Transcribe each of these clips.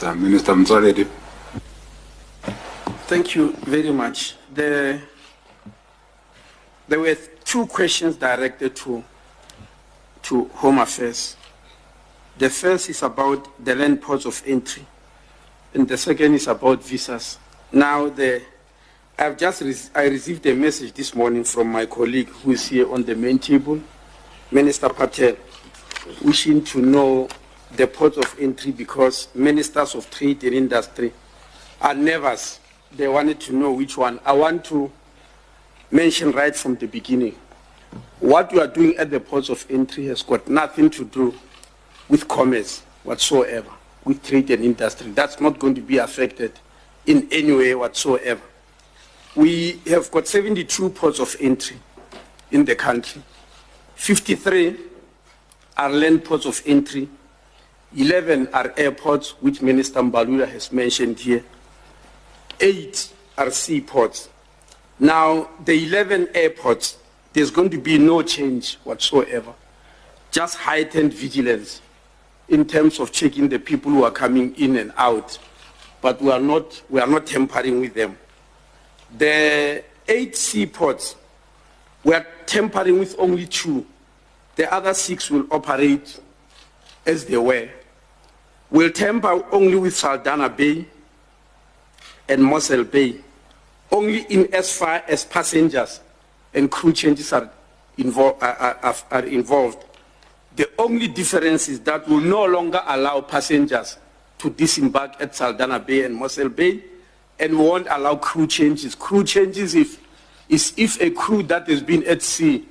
Uh, Minister Motsoaledi. Thank you very much. The, there were two questions directed to, to Home Affairs. The first is about the land ports of entry, and the second is about visas. Now, the, I've just re- I received a message this morning from my colleague who is here on the main table, Minister Patel, wishing to know the ports of entry because ministers of trade and industry are nervous. They wanted to know which one. I want to mention right from the beginning. What we are doing at the ports of entry has got nothing to do with commerce whatsoever, with trade and industry. That's not going to be affected in any way whatsoever. We have got 72 ports of entry in the country. 53 are land ports of entry. 11 are airports, which Minister Mbalula has mentioned here. Eight are seaports. Now, the 11 airports, there's going to be no change whatsoever, just heightened vigilance in terms of checking the people who are coming in and out. But we are not, we are not tampering with them. The eight seaports, we are tampering with only two. The other six will operate as they were. We'll temper only with Saldanha Bay and Mossel Bay, only in as far as passengers and crew changes are, invol- are, are, involved. The only difference is that we'll no longer allow passengers to disembark at Saldanha Bay and Mossel Bay, and won't allow crew changes. Crew changes if, is if a crew that has been at sea,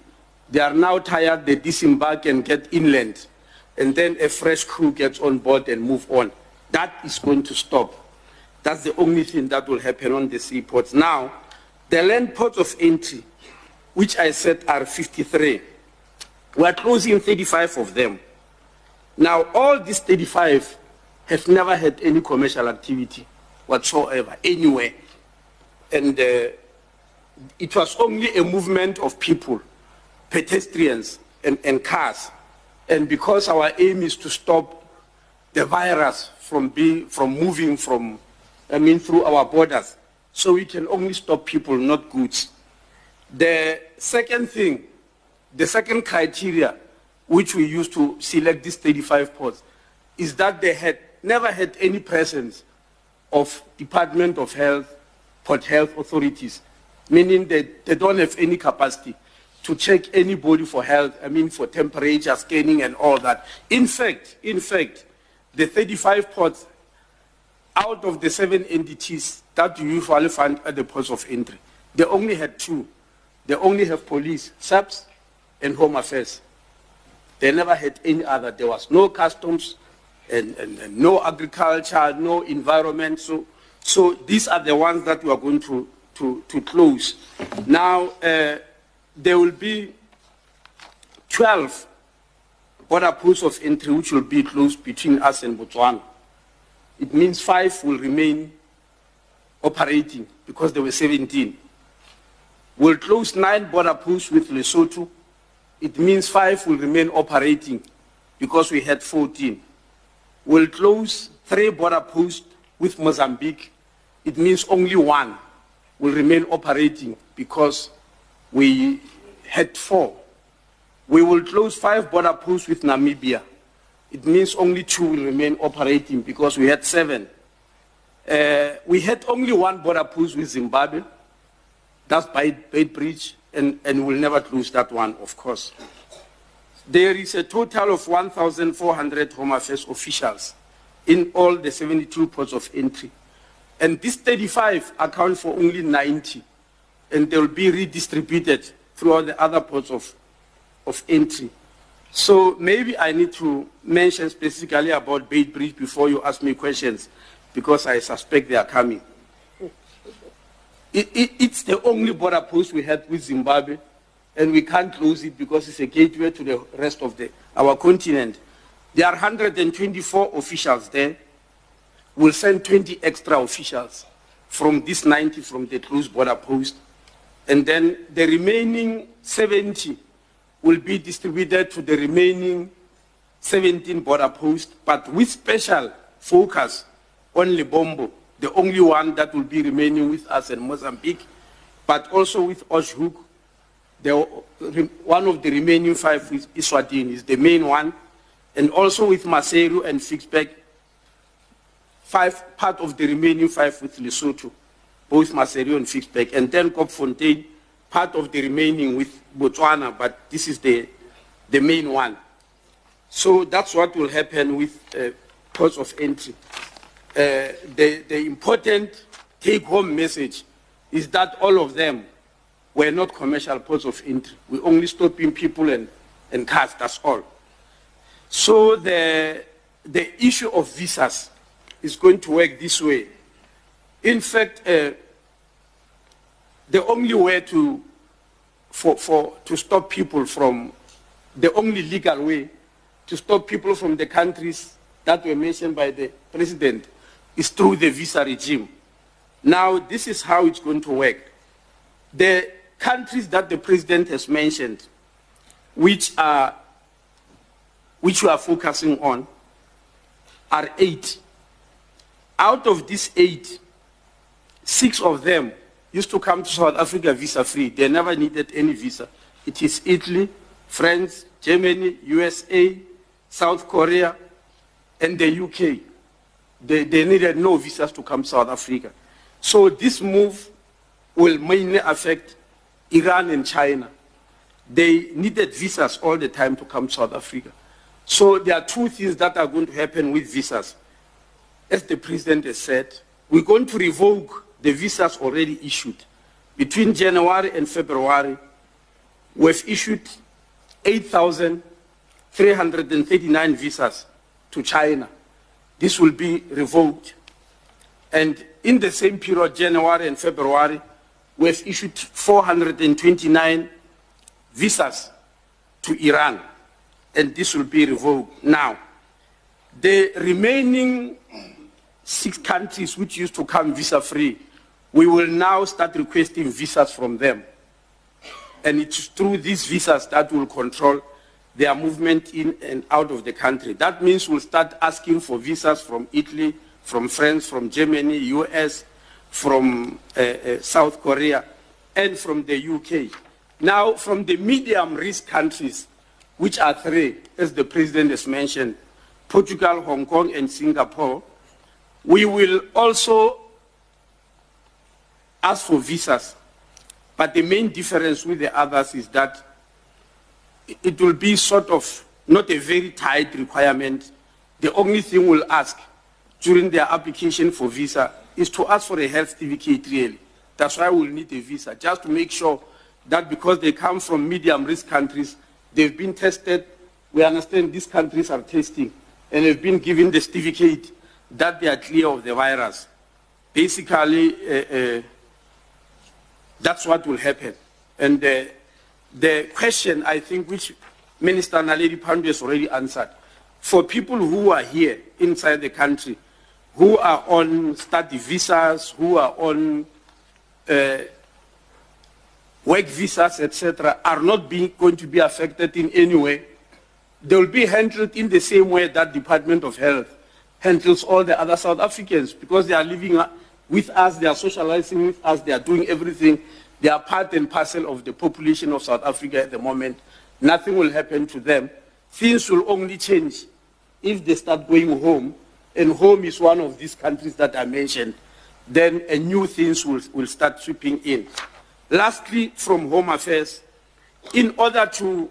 they are now tired, they disembark and get inland, and then a fresh crew gets on board and move on. That is going to stop. That's the only thing that will happen on the seaports. Now, the land ports of entry, which I said are 53, we're closing 35 of them. Now, all these 35 have never had any commercial activity whatsoever, anywhere. And uh, it was only a movement of people, pedestrians, and, and cars. And because our aim is to stop the virus from, being, from moving from, I mean, through our borders, so we can only stop people, not goods. The second thing, the second criteria which we use to select these 35 ports is that they had never had any presence of Department of Health, Port Health authorities, meaning that they don't have any capacity to check anybody for health, I mean for temperature scanning and all that. In fact, in fact, the 35 ports out of the seven entities that you usually find at the ports of entry, they only had two. They only have police, SAPS, and Home Affairs. They never had any other. There was no customs and, and, and no agriculture, no environment. So, so these are the ones that we are going to, to, to close. Now, uh, there will be 12 border posts of entry which will be closed between us and Botswana. It means five will remain operating because there were 17. We'll close nine border posts with Lesotho. It means five will remain operating because we had 14. We'll close three border posts with Mozambique. It means only one will remain operating because we had four. We will close five border posts with Namibia. It means only two will remain operating because we had seven. Uh, we had only one border post with Zimbabwe. That's by Beitbridge, and, and we'll never close that one, of course. There is a total of 1,400 Home Affairs officials in all the 72 ports of entry. And these 35 account for only 90, and they will be redistributed throughout the other ports of, of entry. So maybe I need to mention specifically about Beitbridge before you ask me questions, because I suspect they are coming. It, it, it's the only border post we have with Zimbabwe, and we can't close it because it's a gateway to the rest of the, our continent. There are 124 officials there. We'll send 20 extra officials from this 90 from the closed border post. And then the remaining 70 will be distributed to the remaining 17 border posts, but with special focus on Lebombo, the only one that will be remaining with us in Mozambique, but also with Oshoek, the, one of the remaining five with Eswatini is the main one, and also with Maseru and Ficksburg, five, part of the remaining five with Lesotho, both Maseru and Ficksburg, and then Kopfontein, part of the remaining with Botswana, but this is the, the main one. So that's what will happen with uh, ports of entry. Uh, the, the important take-home message is that all of them were not commercial ports of entry. We only stopping people and, and cars, that's all. So the, the issue of visas is going to work this way. In fact, uh, the only way to, for, for, to stop people from, the only legal way to stop people from the countries that were mentioned by the president is through the visa regime. Now, this is how it's going to work. The countries that the president has mentioned, which are which we are focusing on, are eight. Out of these eight, six of them used to come to South Africa visa free. They never needed any visa. It is Italy, France, Germany, USA, South Korea, and the UK. They, they needed no visas to come to South Africa. So this move will mainly affect Iran and China. They needed visas all the time to come to South Africa. So there are two things that are going to happen with visas. As the president has said, we're going to revoke the visas already issued. Between January and February, we've issued 8,339 visas to China. This will be revoked. And in the same period, January and February, we've issued 429 visas to Iran, and this will be revoked. Now, the remaining six countries which used to come visa-free, we will now start requesting visas from them. And it's through these visas that will control their movement in and out of the country. That means we'll start asking for visas from Italy, from France, from Germany, US, from uh, uh, South Korea, and from the UK. Now, from the medium risk countries, which are three, as the president has mentioned, Portugal, Hong Kong, and Singapore, we will also ask for visas. But the main difference with the others is that it will be sort of not a very tight requirement. The only thing we'll ask during their application for visa is to ask for a health certificate really. That's why we'll need a visa, just to make sure that because they come from medium risk countries, they've been tested. We understand these countries are testing and have been given the certificate that they are clear of the virus. Basically, uh, uh, that's what will happen. And uh, the question, I think, which Minister Naledi Pandor has already answered, for people who are here inside the country, who are on study visas, who are on uh, work visas, etc., are not being, going to be affected in any way. They will be handled in the same way that Department of Health handles all the other South Africans because they are living with us, they are socializing with us, they are doing everything they are part and parcel of the population of South Africa at the moment. Nothing will happen to them. Things will only change if they start going home, and home is one of these countries that I mentioned, then a new things will, will start sweeping in. Lastly, from Home Affairs, in order to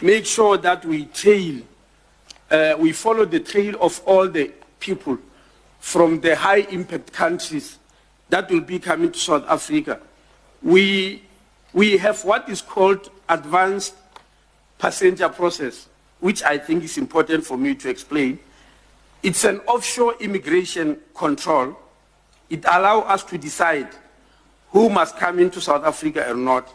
make sure that we trail, uh, we follow the trail of all the people from the high impact countries that will be coming to South Africa. We, we have what is called advanced passenger process, which I think is important for me to explain. It's an offshore immigration control. It allows us to decide who must come into South Africa or not.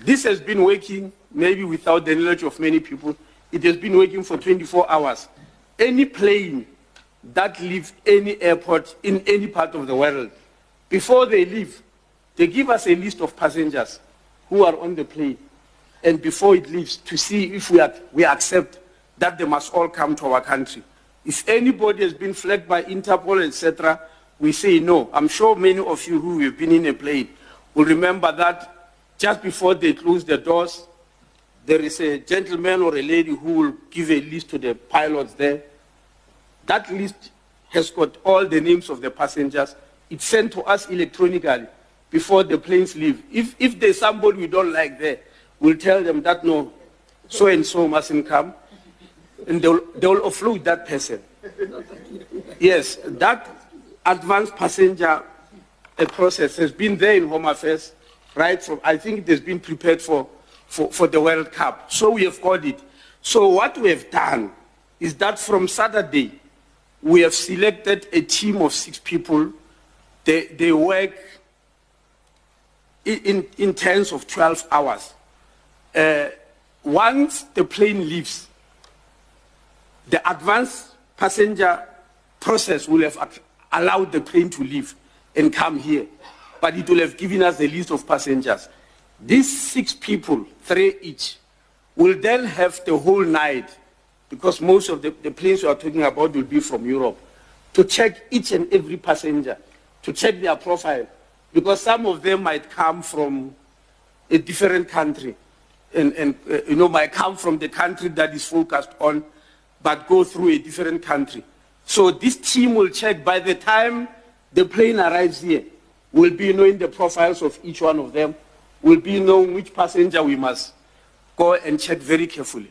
This has been working, maybe without the knowledge of many people, it has been working for 24 hours. Any plane that leave any airport in any part of the world before they leave, they give us a list of passengers who are on the plane. And before it leaves, to see if we, are, we accept that they must all come to our country. If anybody has been flagged by Interpol, etc., we say no. I'm sure many of you who have been in a plane will remember that just before they close the doors, there is a gentleman or a lady who will give a list to the pilots there. That list has got all the names of the passengers. It's sent to us electronically before the planes leave. If, if there's somebody we don't like there, we'll tell them that no, so and so mustn't come. And they'll, they'll offload that person. Yes, that advanced passenger uh, process has been there in Home Affairs, right? From, I think it has been prepared for, for, for the World Cup. So we have got it. So what we have done is that from Saturday, we have selected a team of six people. They, they work in, in, terms of 12 hours. Uh, once the plane leaves, the advanced passenger process will have allowed the plane to leave and come here. But it will have given us a list of passengers. These six people, three each, will then have the whole night, because most of the, the planes we are talking about will be from Europe, to check each and every passenger, to check their profile, because some of them might come from a different country. And, and uh, you know, might come from the country that is focused on, but go through a different country. So this team will check. By the time the plane arrives here, we'll be knowing the profiles of each one of them, we'll be knowing which passenger we must go and check very carefully.